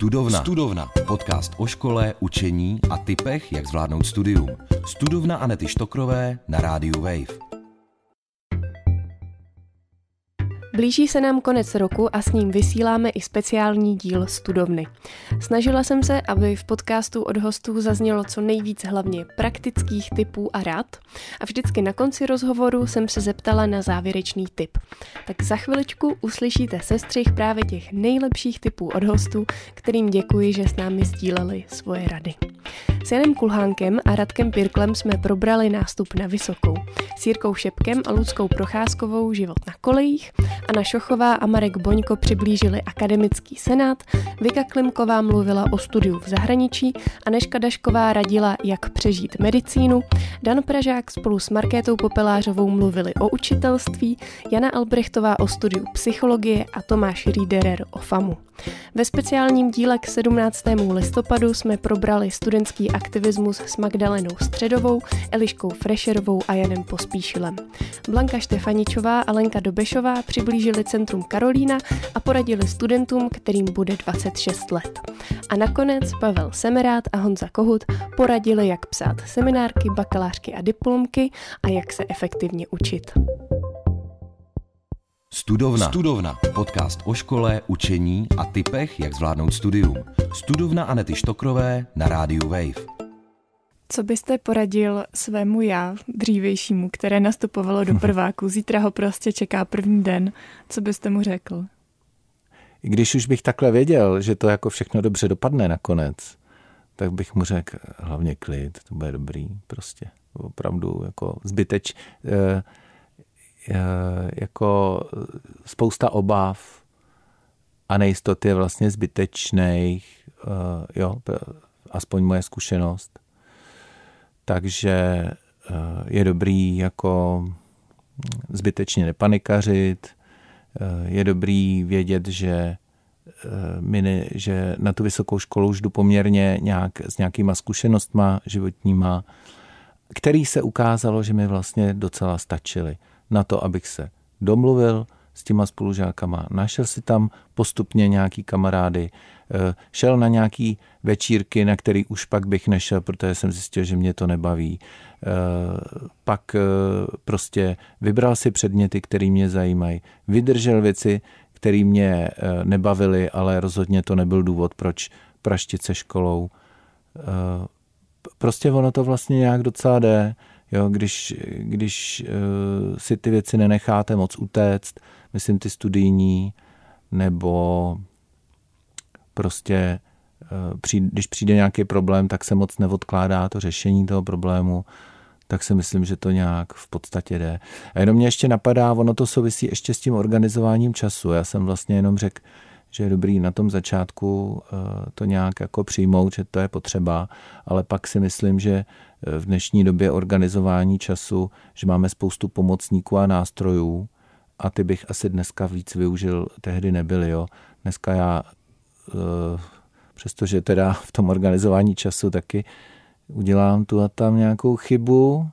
Studovna. Studovna. Podcast o škole, učení a typech, jak zvládnout studium. Studovna Anety Štokrové na rádiu Wave. Blíží se nám konec roku a s ním vysíláme i speciální díl Studovny. Snažila jsem se, aby v podcastu od hostů zaznělo co nejvíc hlavně praktických typů a rad a vždycky na konci rozhovoru jsem se zeptala na závěrečný tip. Tak za chviličku uslyšíte sestřih právě těch nejlepších typů od hostů, kterým děkuji, že s námi sdíleli svoje rady. S Janem Kulhánkem a Radkem Pirklem jsme probrali nástup na Vysokou, s Jirkou Šepkem a Ludskou Procházkovou život na kolejích Anna Šochová a Marek Boňko přiblížili akademický senát, Vika Klimková mluvila o studiu v zahraničí a Neška Dašková radila, jak přežít medicínu, Dan Pražák spolu s Markétou Popelářovou mluvili o učitelství, Jana Albrechtová o studiu psychologie a Tomáš Riederer o FAMu. Ve speciálním díle k 17. listopadu jsme probrali studentský aktivismus s Magdalenou Středovou, Eliškou Fresherovou a Janem Pospíšilem. Blanka Štefaničová a Lenka Dobešová přiblížili Centrum Karolína a poradili studentům, kterým bude 26 let. A nakonec Pavel Semerát a Honza Kohut poradili, jak psát seminárky, bakalářky a diplomky a jak se efektivně učit. Studovna. Studovna. Podcast o škole, učení a typech, jak zvládnout studium. Studovna Anety Štokrové na rádiu Wave. Co byste poradil svému já, dřívějšímu, které nastupovalo do prváku? Zítra ho prostě čeká první den. Co byste mu řekl? I když už bych takhle věděl, že to jako všechno dobře dopadne nakonec, tak bych mu řekl hlavně klid, to bude dobrý, prostě. Opravdu jako zbyteč. Eh, Eh, jako spousta obav a nejistot je vlastně zbytečných, eh, jo, aspoň moje zkušenost. Takže eh, je dobrý jako zbytečně nepanikařit, je dobrý vědět, že mini, že na tu vysokou školu už jdu poměrně nějak, s nějakýma zkušenostma životníma, který se ukázalo, že mi vlastně docela stačily na to, abych se domluvil s těma spolužákama, našel si tam postupně nějaký kamarády, eh, šel na nějaký večírky, na který už pak bych nešel, protože jsem zjistil, že mě to nebaví. Eh, pak eh, prostě vybral si předměty, které mě zajímají, vydržel věci, které mě nebavily, ale rozhodně to nebyl důvod, proč praštit se školou. Prostě ono to vlastně nějak docela jde. Jo, když, když uh, si ty věci nenecháte moc utéct, myslím ty studijní, nebo prostě při, když přijde nějaký problém, tak se moc neodkládá to řešení toho problému, tak si myslím, že to nějak v podstatě jde. A jenom mě ještě napadá, ono to souvisí ještě s tím organizováním času. Já jsem vlastně jenom řekl, že je dobrý na tom začátku uh, to nějak jako přijmout, že to je potřeba, ale pak si myslím, že v dnešní době organizování času, že máme spoustu pomocníků a nástrojů a ty bych asi dneska víc využil, tehdy nebyly. Jo. Dneska já, eh, přestože teda v tom organizování času taky udělám tu a tam nějakou chybu,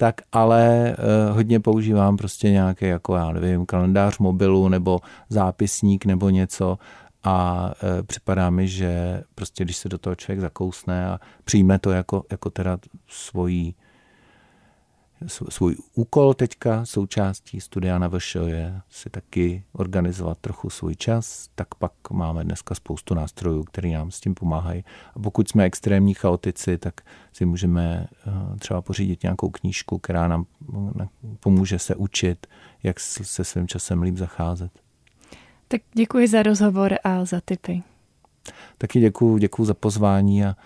tak ale eh, hodně používám prostě nějaký, jako já nevím, kalendář mobilu nebo zápisník nebo něco. A e, připadá mi, že prostě když se do toho člověk zakousne a přijme to jako, jako teda svojí, svůj úkol teďka, součástí studia na VŠ je si taky organizovat trochu svůj čas, tak pak máme dneska spoustu nástrojů, které nám s tím pomáhají. A pokud jsme extrémní chaotici, tak si můžeme e, třeba pořídit nějakou knížku, která nám pomůže se učit, jak se svým časem líp zacházet. Tak děkuji za rozhovor a za tipy. Taky děkuji, děkuji za pozvání a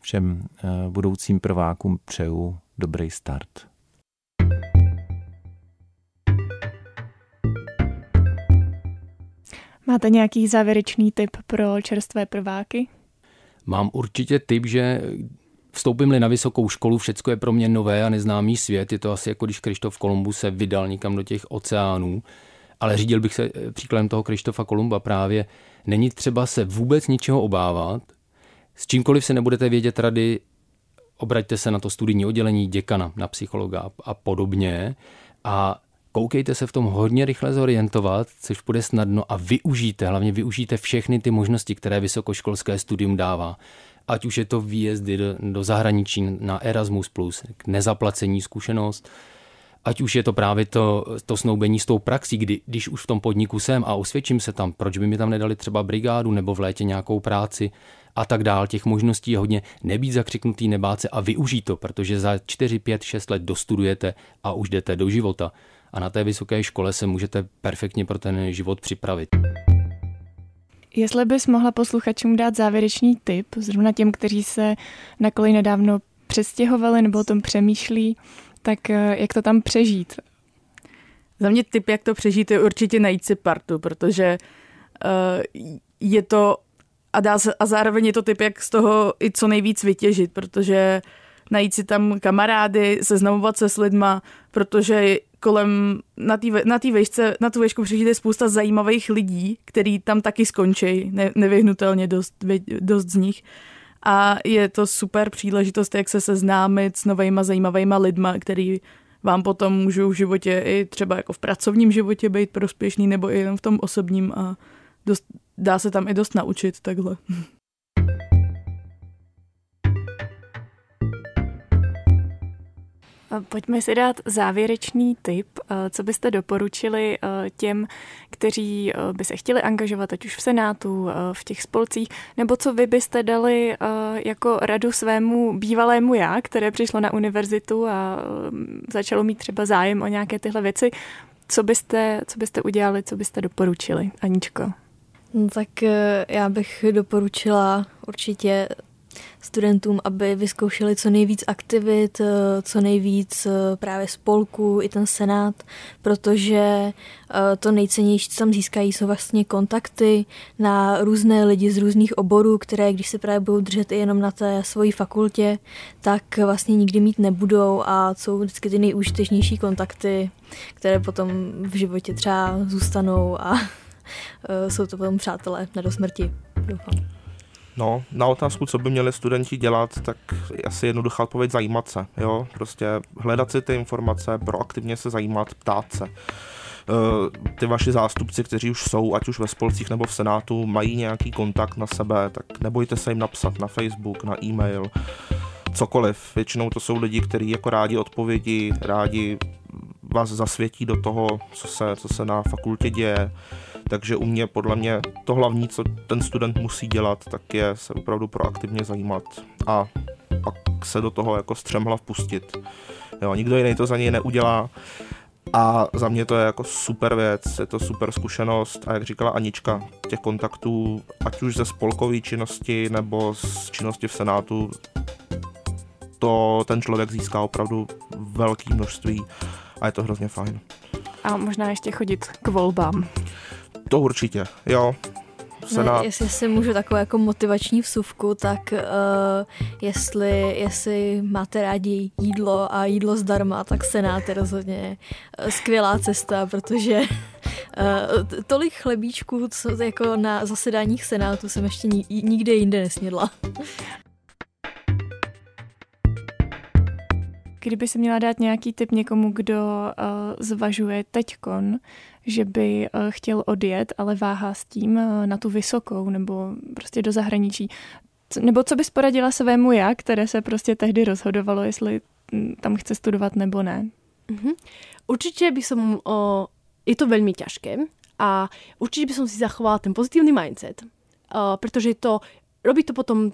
všem eh, budoucím prvákům přeju dobrý start. Máte nějaký závěrečný tip pro čerstvé prváky? Mám určitě tip, že vstoupím-li na vysokou školu, všecko je pro mě nové a neznámý svět. Je to asi jako když Krištof Kolumbus se vydal někam do těch oceánů ale řídil bych se eh, příkladem toho Krištofa Kolumba právě. Není třeba se vůbec ničeho obávat, s čímkoliv se nebudete vědět rady, obraťte se na to studijní oddělení děkana, na psychologa a podobně a koukejte se v tom hodně rychle zorientovat, což bude snadno a využijte, hlavně využijte všechny ty možnosti, které vysokoškolské studium dává. Ať už je to výjezdy do, do zahraničí na Erasmus+, k nezaplacení zkušenost, ať už je to právě to, to snoubení s tou praxí, kdy, když už v tom podniku jsem a osvědčím se tam, proč by mi tam nedali třeba brigádu nebo v létě nějakou práci a tak dál. Těch možností je hodně nebýt zakřiknutý, nebát se a využít to, protože za 4, 5, 6 let dostudujete a už jdete do života. A na té vysoké škole se můžete perfektně pro ten život připravit. Jestli bys mohla posluchačům dát závěrečný tip, zrovna těm, kteří se na kolej nedávno přestěhovali nebo o tom přemýšlí, tak eh, jak to tam přežít? Za mě tip, jak to přežít, je určitě najít si partu, protože uh, je to a, dá se, a zároveň je to typ, jak z toho i co nejvíc vytěžit, protože najít si tam kamarády, seznamovat se s lidma, protože kolem, na té na vejšce, na tu vejšku přijde spousta zajímavých lidí, který tam taky skončí, ne, nevyhnutelně dost, dost z nich. A je to super příležitost, jak se seznámit s novejma zajímavýma lidma, který vám potom můžou v životě i třeba jako v pracovním životě být prospěšný nebo i jen v tom osobním a dost, dá se tam i dost naučit takhle. Pojďme si dát závěrečný tip, co byste doporučili těm, kteří by se chtěli angažovat, ať už v Senátu, v těch spolcích, nebo co vy byste dali jako radu svému bývalému já, které přišlo na univerzitu a začalo mít třeba zájem o nějaké tyhle věci. Co byste, co byste udělali, co byste doporučili, Aničko? No, tak eh, já bych doporučila určitě studentům, aby vyzkoušeli co nejvíc aktivit, eh, co nejvíc eh, právě spolků, i ten senát, protože to nejcennější, co tam získají, jsou vlastně kontakty na různé lidi z různých oborů, které když se právě budou držet i jenom na té svojí fakultě, tak vlastně nikdy mít nebudou a jsou vždycky ty nejúžitečnější kontakty, které potom v životě třeba zůstanou a Eh, jsou to potom přátelé na do smrti, doufám. No, na otázku, co by měli studenti dělat, tak asi jednoduchá odpověď zajímat se, jo, prostě hledat si ty informace, proaktivně se zajímat, ptát se. Eh, ty vaši zástupci, kteří už jsou, ať už ve spolcích nebo v Senátu, mají nějaký kontakt na sebe, tak nebojte se jim napsat na Facebook, na e-mail, cokoliv. Většinou to jsou lidi, kteří jako rádi odpovědi, rádi vás zasvětí do toho, co se, co se na fakultě děje. Takže u mě podle mě to hlavní, co ten student musí dělat, tak je se opravdu proaktivně zajímat a pak se do toho jako střemhlav pustit. Jo, nikdo jiný to za něj neudělá. A za mě to je jako super věc, je to super zkušenost a jak říkala Anička, těch kontaktů, ať už ze spolkové činnosti nebo z činnosti v Senátu, to ten člověk získá opravdu velké množství a je to hrozně fajn. A možná ještě chodit k volbám. To určitě, jo. Senát. No, jestli si můžu takovou jako motivační vsuvku, tak uh, jestli, jestli máte rádi jídlo a jídlo zdarma, tak Senát je rozhodně uh, skvělá cesta, protože uh, tolik chlebíčků, co jako na zasedáních Senátu jsem ještě nikde jinde nesnědla. Kdyby se měla dát nějaký tip někomu, kdo uh, zvažuje teďkon, že by uh, chtěl odjet, ale váhá s tím uh, na tu vysokou nebo prostě do zahraničí, nebo co bys poradila svému já, které se prostě tehdy rozhodovalo, jestli hm, tam chce studovat nebo ne? Mm-hmm. Určitě by som, uh, je to veľmi ťažké a určite by som si zachovala ten pozitívny mindset, uh, pretože to robí to potom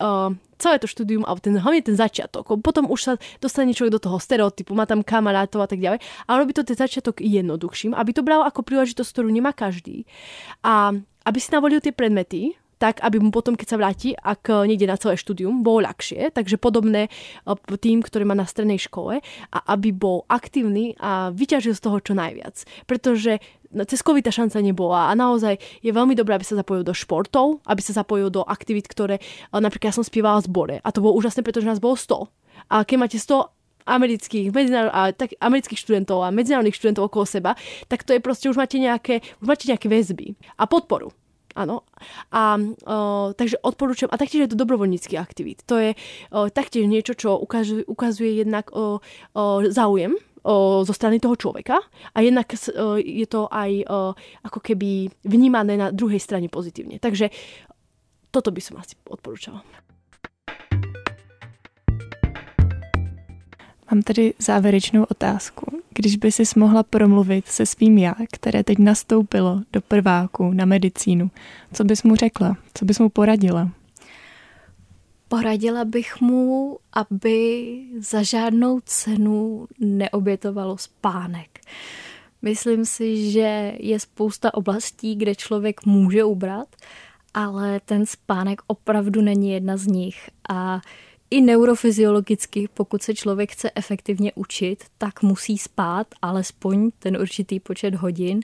uh, celé to štúdium, alebo ten, hlavne ten začiatok. Potom už sa dostane človek do toho stereotypu, má tam kamarátov a tak ďalej, ale robí to ten začiatok jednoduchším, aby to bral ako príležitosť, ktorú nemá každý. A aby si navolil tie predmety, tak aby mu potom, keď sa vráti, ak nejde na celé štúdium, bolo ľahšie. Takže podobné eh, tým, ktorý má na strednej škole a aby bol aktívny a vyťažil z toho čo najviac. Pretože cez COVID tá šanca nebola a naozaj je veľmi dobré, aby sa zapojil do športov, aby sa zapojil do aktivít, ktoré napríklad ja som spievala v zbore a to bolo úžasné, pretože nás bolo 100. A keď máte 100 amerických, a, tak, amerických študentov a medzinárodných študentov okolo seba, tak to je proste, už máte nejaké, už máte nejaké väzby a podporu. Áno. A o, takže odporúčam, a taktiež je to dobrovoľnícky aktivít. To je o, taktiež niečo, čo ukazuje, ukazuje jednak o, o záujem zo strany toho človeka a jednak je to aj ako keby vnímané na druhej strane pozitívne. Takže toto by som asi odporúčala. Mám tady závěrečnou otázku. Když by si mohla promluvit se svým já, které teď nastoupilo do prváku na medicínu, co bys mu řekla? Co bys mu poradila? Poradila bych mu, aby za žádnou cenu neobětovalo spánek. Myslím si, že je spousta oblastí, kde člověk může ubrat, ale ten spánek opravdu není jedna z nich. A i neurofyziologicky, pokud se člověk chce efektivně učit, tak musí spát alespoň ten určitý počet hodin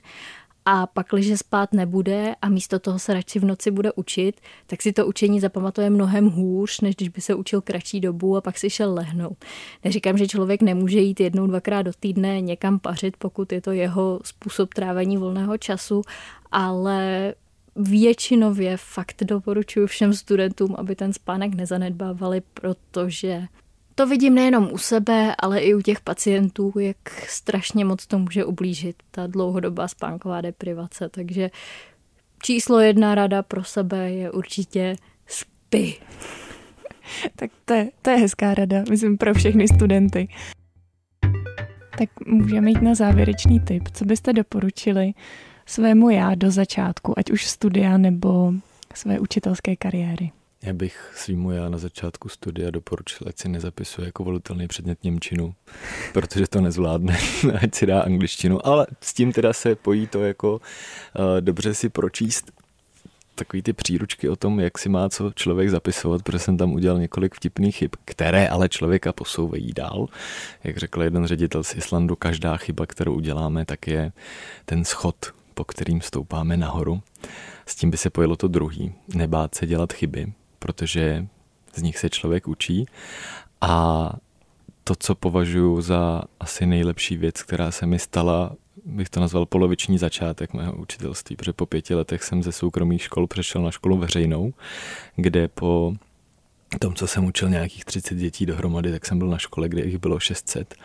a pak, když spát nebude a místo toho se radši v noci bude učit, tak si to učení zapamatuje mnohem hůř, než když by se učil kratší dobu a pak si šel lehnout. Neříkám, že člověk nemůže jít jednou, dvakrát do týdne někam pařit, pokud je to jeho způsob trávení volného času, ale většinově fakt doporučuji všem studentům, aby ten spánek nezanedbávali, protože to vidím nejenom u sebe, ale i u těch pacientů, jak strašně moc to může ublížit ta dlouhodobá spánková deprivace. Takže číslo jedna rada pro sebe je určitě spy. tak to je, to je hezká rada, myslím, pro všechny studenty. Tak můžeme jít na závěrečný tip. Co byste doporučili svému já do začátku, ať už studia nebo své učitelské kariéry? Já bych svýmu já na začátku studia doporučil, ať si nezapisuje jako volitelný předmět Němčinu, protože to nezvládne, ať si dá angličtinu, ale s tím teda se pojí to jako uh, dobře si pročíst takový ty příručky o tom, jak si má co člověk zapisovat, protože jsem tam udělal několik vtipných chyb, které ale člověka posouvají dál. Jak řekl jeden ředitel z Islandu, každá chyba, kterou uděláme, tak je ten schod, po kterým stoupáme nahoru. S tím by se pojelo to druhý, nebát se dělat chyby, protože z nich se člověk učí. A to, co považuji za asi nejlepší věc, která se mi stala, bych to nazval poloviční začátek mého učitelství, protože po pěti letech jsem ze soukromých škol přešel na školu veřejnou, kde po tom, co jsem učil nějakých 30 dětí dohromady, tak jsem byl na škole, kde jich bylo 600.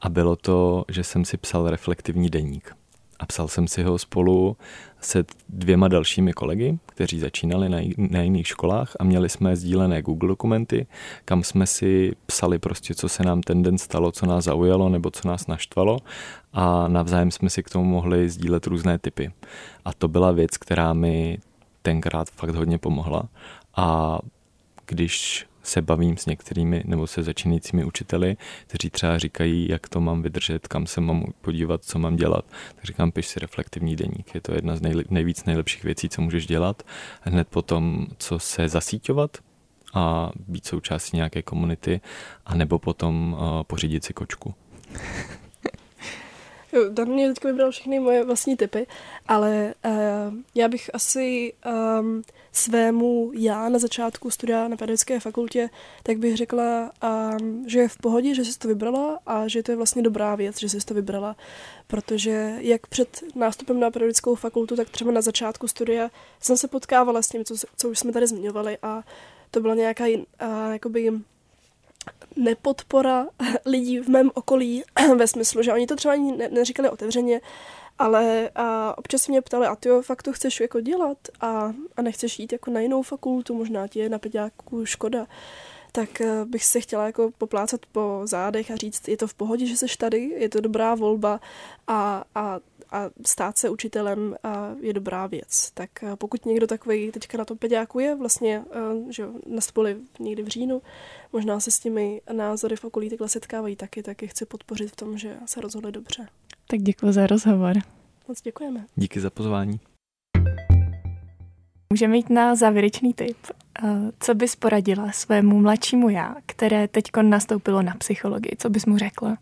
A bylo to, že jsem si psal reflektivní deník a psal jsem si ho spolu se dvěma dalšími kolegy, kteří začínali na, na jiných školách a měli jsme sdílené Google dokumenty, kam jsme si psali prostě, co se nám ten den stalo, co nás zaujalo nebo co nás naštvalo a navzájem jsme si k tomu mohli sdílet různé typy. A to byla věc, která mi tenkrát fakt hodně pomohla a když se bavím s některými nebo se začínajícími učiteli, kteří třeba říkají, jak to mám vydržet, kam se mám podívat, co mám dělat. Tak říkám, piš si reflektivní deník. Je to jedna z nejle- nejvíc nejlepších věcí, co můžeš dělat. Hned potom, co se zasíťovat a být součástí nějaké komunity, a nebo potom uh, pořídit si kočku. Dan mě teď vybral všechny moje vlastní typy, ale uh, já bych asi um, svému já na začátku studia na pedagogické fakultě, tak bych řekla, um, že je v pohodě, že jsi to vybrala a že to je vlastně dobrá věc, že jsi to vybrala, protože jak před nástupem na pedagogickou fakultu, tak třeba na začátku studia jsem se potkávala s tím, co, co už jsme tady zmiňovali a to byla nějaká uh, jakoby nepodpora lidí v mém okolí ve smyslu, že oni to třeba ani ne- neříkali otevřeně, ale a občas mě ptali, a ty jo, fakt to chceš jako dělat a, a nechceš jít jako na jinou fakultu, možná ti je na peďáku škoda, tak eh, bych se chtěla jako poplácat po zádech a říct, je to v pohodě, že jsi tady, je to dobrá volba a, a, a stát se učitelem a je dobrá věc. Tak eh, pokud někdo takový teďka na tom peďáku je, vlastně, eh, že nastupovali někdy v říjnu, možná se s těmi názory v okolí takhle setkávají taky, tak je chci podpořit v tom, že se rozhodli dobře. Tak děkuji za rozhovor. Moc děkujeme. Díky za pozvání. Můžeme jít na závěrečný tip. Co bys poradila svému mladšímu já, které teď nastoupilo na psychologii? Co bys mu řekla?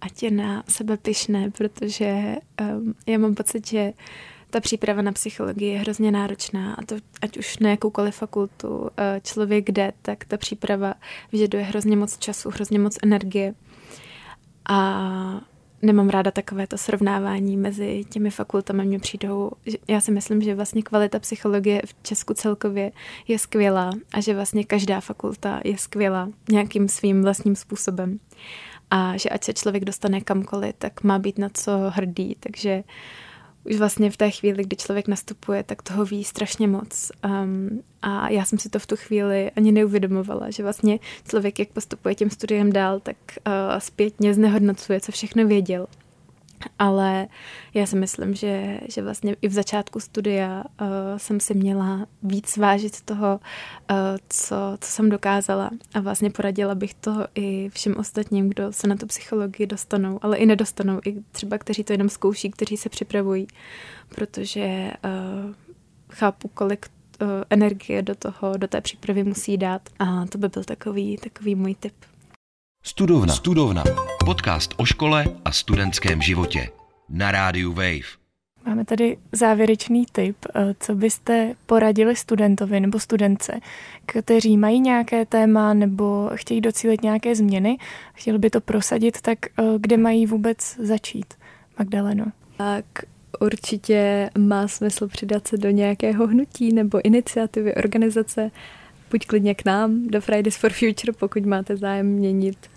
Ať je na sebe pyšné, protože um, já mám pocit, že ta příprava na psychologii je hrozně náročná a to ať už na jakoukoliv fakultu uh, člověk jde, tak ta příprava vyžaduje hrozně moc času, hrozně moc energie. A nemám ráda takové to srovnávání mezi těmi fakultami. Mně přijdou, já si myslím, že vlastně kvalita psychologie v Česku celkově je skvělá a že vlastně každá fakulta je skvělá nějakým svým vlastním způsobem. a že ať se člověk dostane kamkoliv, tak má být na co hrdý, takže už vlastně v té chvíli, kdy člověk nastupuje, tak toho ví strašně moc. Um, a já jsem si to v tu chvíli ani neuvědomovala, že vlastně člověk, jak postupuje tím studiem dál, tak uh, zpětně znehodnocuje, co všechno věděl ale já si myslím, že, že vlastně i v začátku studia uh, jsem si měla víc vážit toho, uh, co, co jsem dokázala. A vlastně poradila bych to i všem ostatním, kdo se na tu psychologii dostanou, ale i nedostanou, i třeba kteří to jenom zkouší, kteří se připravují, protože uh, chápu, kolik energie do toho, do té přípravy musí dát. A to by byl takový, takový můj tip. Studovna. Studovna. Podcast o škole a studentském životě. Na rádiu Wave. Máme tady závěrečný tip, eh, co byste poradili studentovi nebo studence, kteří mají nějaké téma nebo chtějí docílit nějaké změny, chtěli by to prosadit, tak eh, kde mají vůbec začít? Magdaleno. Tak určitě má smysl přidat se do nějakého hnutí nebo iniciativy, organizace, buď klidně k nám, do Fridays for Future, pokud máte zájem měnit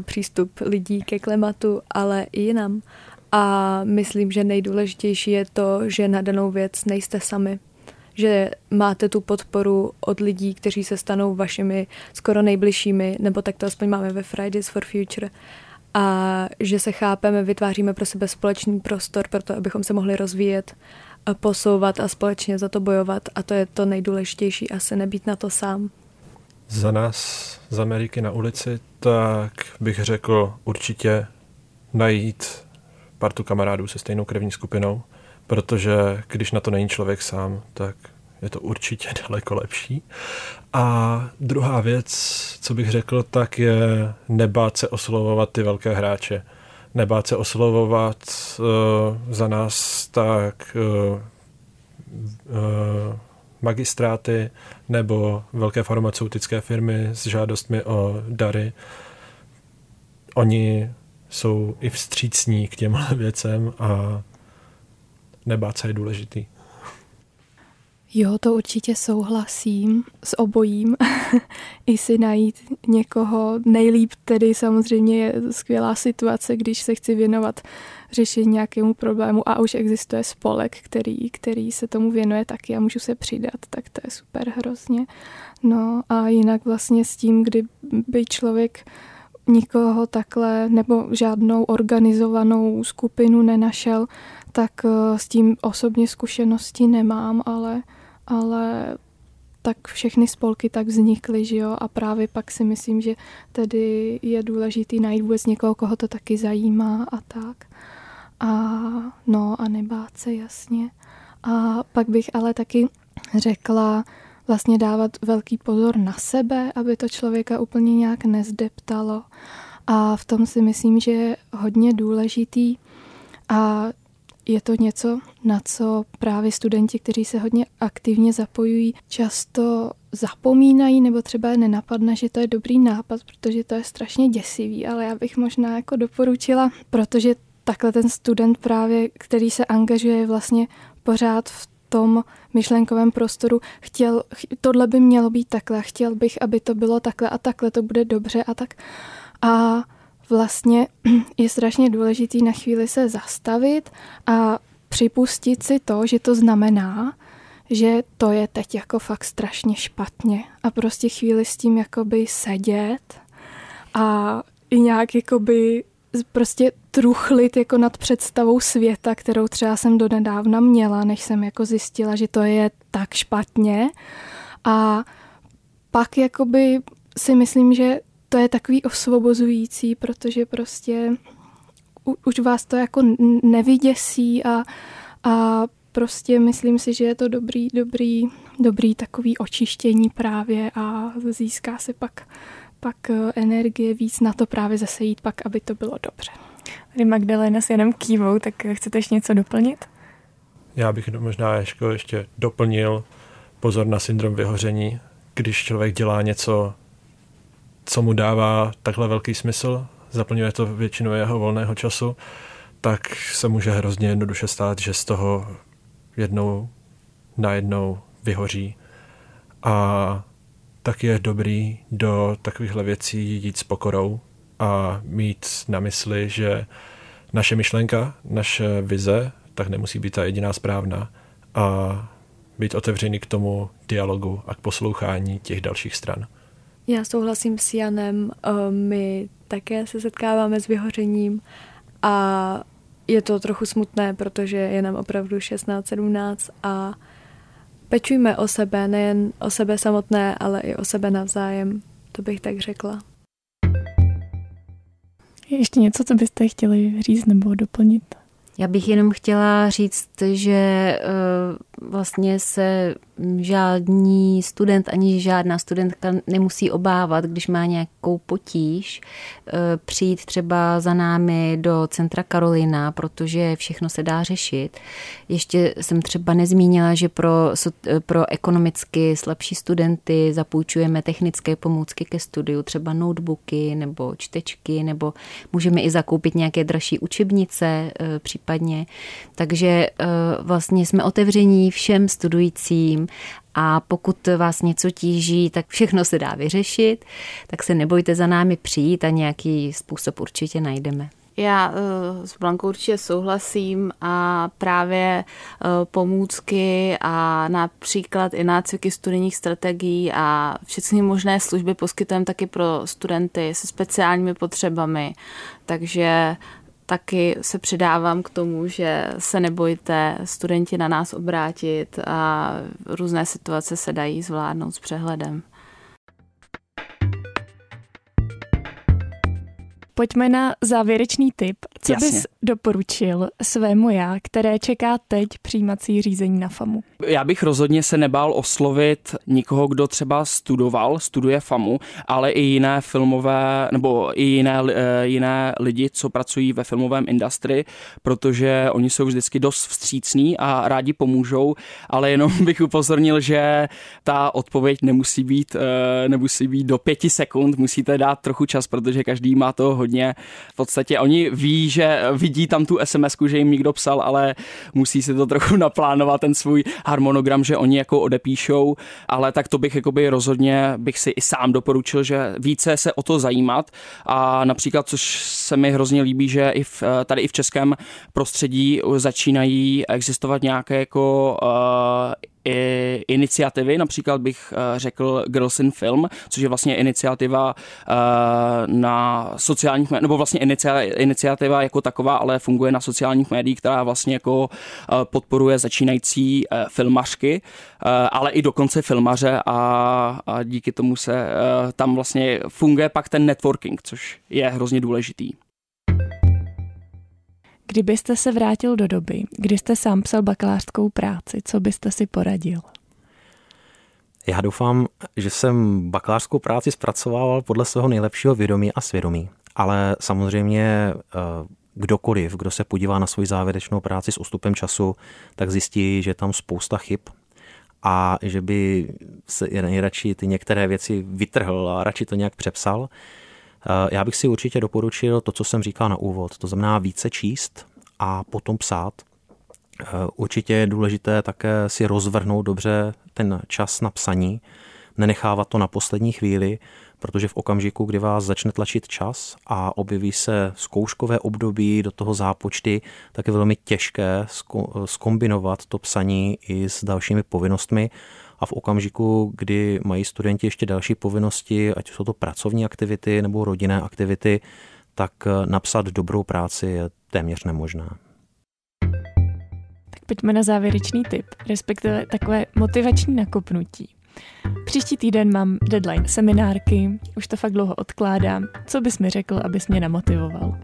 přístup lidí ke klimatu, ale i jinam. A myslím, že nejdůležitější je to, že na danou věc nejste sami. Že máte tu podporu od lidí, kteří se stanou vašimi skoro nejbližšími, nebo tak to aspoň máme ve Fridays for Future. A že se chápeme, vytváříme pro sebe společný prostor pro to, abychom se mohli rozvíjet posouvat a společně za to bojovat a to je to nejdůležitější, asi nebýt na to sám. Za nás z Ameriky na ulici, tak bych řekl určitě najít partu kamarádů se stejnou krevní skupinou, protože když na to není člověk sám, tak je to určitě daleko lepší. A druhá věc, co bych řekl, tak je nebát se oslovovat ty velké hráče nebát se oslovovat uh, za nás tak uh, uh, magistráty nebo velké farmaceutické firmy s žádostmi o dary. Oni jsou i vstřícní k těmhle věcem a nebát se je důležitý. Jo, to určitě souhlasím s obojím. I si najít někoho nejlíp, tedy samozřejmě je skvělá situace, když se chci věnovat řešení nějakému problému a už existuje spolek, který, který se tomu věnuje taky a můžu se přidat, tak to je super hrozně. No a jinak vlastně s tím, kdyby člověk nikoho takhle nebo žádnou organizovanou skupinu nenašel, tak eh, s tím osobně zkušenosti nemám, ale ale tak všechny spolky tak vznikly, že jo, a právě pak si myslím, že tedy je důležitý najít vůbec někoho, koho to taky zajímá a tak. A no a nebát se, jasně. A pak bych ale taky řekla vlastně dávat velký pozor na sebe, aby to člověka úplně nějak nezdeptalo. A v tom si myslím, že je hodně důležitý a je to něco, na co právě studenti, kteří se hodně aktivně zapojují, často zapomínají nebo třeba nenapadne, že to je dobrý nápad, protože to je strašně děsivý, ale já bych možná jako doporučila, protože takhle ten student právě, který se angažuje, je vlastně pořád v tom myšlenkovém prostoru chtěl, tohle by mělo být takhle, chtěl bych, aby to bylo takhle a takhle, to bude dobře a tak. A vlastně je strašně důležitý na chvíli se zastavit a připustit si to, že to znamená, že to je teď jako fakt strašně špatně a prostě chvíli s tím jakoby sedět a i nějak jakoby prostě truchlit jako nad představou světa, kterou třeba jsem do nedávna měla, než jsem jako zjistila, že to je tak špatně. A pak jakoby si myslím, že to je takový osvobozující, protože prostě už vás to jako nevyděsí a, a prostě myslím si, že je to dobrý, dobrý, dobrý takový očištění právě a získá se pak, pak eh, energie víc na to právě zase jít pak, aby to bylo dobře. Tady Magdalena s jenom kývou, tak chcete ještě něco doplnit? Já bych možná ještě, ještě doplnil pozor na syndrom vyhoření. Když člověk dělá něco co mu dává takhle velký smysl, zaplňuje to většinu jeho volného času, tak se může hrozně jednoduše stát, že z toho jednou najednou vyhoří. A tak je dobrý do takovýchhle věcí jít s pokorou, a mít na mysli, že naše myšlenka, naše vize, tak nemusí být ta jediná správná a být otevřený k tomu dialogu a k poslouchání těch dalších stran. Já souhlasím s Janem, eh, my také se setkáváme s vyhořením a je to trochu smutné, protože je nám opravdu 16-17 a pečujme o sebe, nejen o sebe samotné, ale i o sebe navzájem, to bych tak řekla. Ještě něco, co byste chtěli říct nebo doplnit? Já bych jenom chtěla říct, že eh, vlastně se žádný student ani žádná studentka nemusí obávat, když má nějakou potíž, eh, přijít třeba za námi do centra Karolina, protože všechno se dá řešit. Ještě jsem třeba nezmínila, že pro, pro ekonomicky slabší studenty zapůjčujeme technické pomůcky ke studiu, třeba notebooky nebo čtečky, nebo můžeme i zakoupit nějaké dražší učebnice eh, případně. Takže eh, vlastně jsme otevření všem studujícím a pokud vás něco tíží, tak všechno se dá vyřešit, tak se nebojte za námi přijít a nějaký způsob určitě najdeme. Já uh, s Blankou určitě souhlasím a právě uh, pomůcky a například i nácviky studijních strategií a všechny možné služby poskytujeme taky pro studenty se speciálními potřebami. Takže taky se přidávám k tomu, že se nebojte studenti na nás obrátit a různé situace se dají zvládnout s přehledem. Pojďme na závěrečný tip. Co Jasně. bys doporučil svému já, které čeká teď přijímací řízení na FAMu? Já bych rozhodně se nebál oslovit nikoho, kdo třeba studoval, studuje FAMu, ale i jiné filmové nebo i jiné, eh, jiné lidi, co pracují ve filmovém industrii, protože oni jsou vždycky dost vstřícní a rádi pomůžou, ale jenom bych upozornil, že ta odpověď nemusí být, eh, nemusí být do pěti sekund, musíte dát trochu čas, protože každý má toho hodně. V podstatě oni ví, že vidí tam tu sms že jim někdo psal, ale musí si to trochu naplánovat, ten svůj harmonogram, že oni jako odepíšou, ale tak to bych jakoby rozhodně bych si i sám doporučil, že více se o to zajímat a například, což se mi hrozně líbí, že i v, tady i v českém prostředí začínají existovat nějaké jako uh, i iniciativy, například bych eh, řekl Girls in Film, což je vlastně iniciativa eh, na sociálních nebo vlastně iniciativa jako taková, ale funguje na sociálních médiích, která vlastně jako eh, podporuje začínající filmařky, ale i dokonce filmaře a, a díky tomu se tam vlastně funguje pak ten networking, což je hrozně důležitý. Kdybyste se vrátil do doby, kdy jste sám psal bakalářskou práci, co byste si poradil? Já doufám, že jsem bakalářskou práci zpracovával podle svého nejlepšího vědomí a svědomí. Ale samozřejmě eh, kdokoliv, kdo se podívá na svoji závěrečnou práci s ústupem času, tak zjistí, že je tam spousta chyb a že by se nejradši ty některé věci vytrhl a radši to nějak přepsal. Eh, já bych si určitě doporučil to, co jsem říkal na úvod, to znamená více číst a potom psát. Eh, určitě je důležité také si rozvrhnout dobře ten čas na psaní, nenechávat to na poslední chvíli, protože v okamžiku, kdy vás začne tlačit čas a objeví se zkouškové období do toho zápočty, tak je velmi těžké skombinovat to psaní i s dalšími povinnostmi a v okamžiku, kdy mají studenti ještě další povinnosti, ať jsou to pracovní aktivity nebo rodinné aktivity, tak eh, napsat dobrou práci je téměř nemožné. Tak pojďme na závěrečný tip, respektive takové motivační nakopnutí. Příští týden mám deadline seminárky, už to fakt dlouho odkládám. Co bys mi řekl, abys mě namotivoval?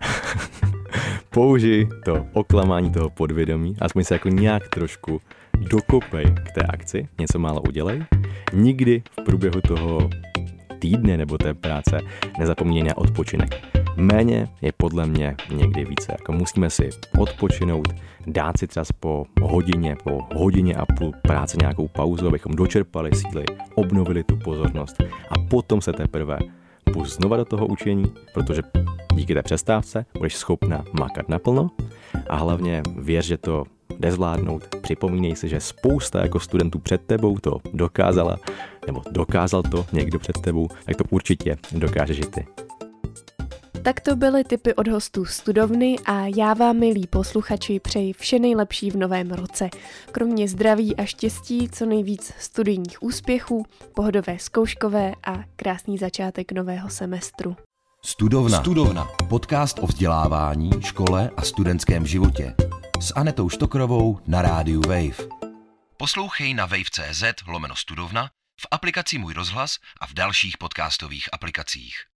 Použij to oklamání toho podvědomí, aspoň se jako nějak trošku dokopej k té akci, něco málo udělej. Nikdy v průběhu toho týdne nebo té práce nezapomínej na odpočinek. Méně je podle mě někdy více. Jako musíme si odpočinout, dát si třeba po hodině, po hodině a půl práce nějakou pauzu, abychom dočerpali síly, obnovili tu pozornost a potom se teprve pust znova do toho učení, protože díky té přestávce budeš schopna makat naplno a hlavně věř, že to jde zvládnout. Připomínej si, že spousta jako studentů před tebou to dokázala, nebo dokázal to někdo před tebou, tak to určitě dokážeš i ty. Tak to byly typy od hostů studovny a já vám, milí posluchači, přeji vše nejlepší v novém roce. Kromě zdraví a štěstí, co nejvíc studijních úspěchů, pohodové zkouškové a krásný začátek nového semestru. Studovna. Studovna. Podcast o vzdělávání, škole a studentském životě. S Anetou Štokrovou na rádiu Wave. Poslouchej na wave.cz lomeno studovna, v aplikaci Můj rozhlas a v dalších podcastových aplikacích.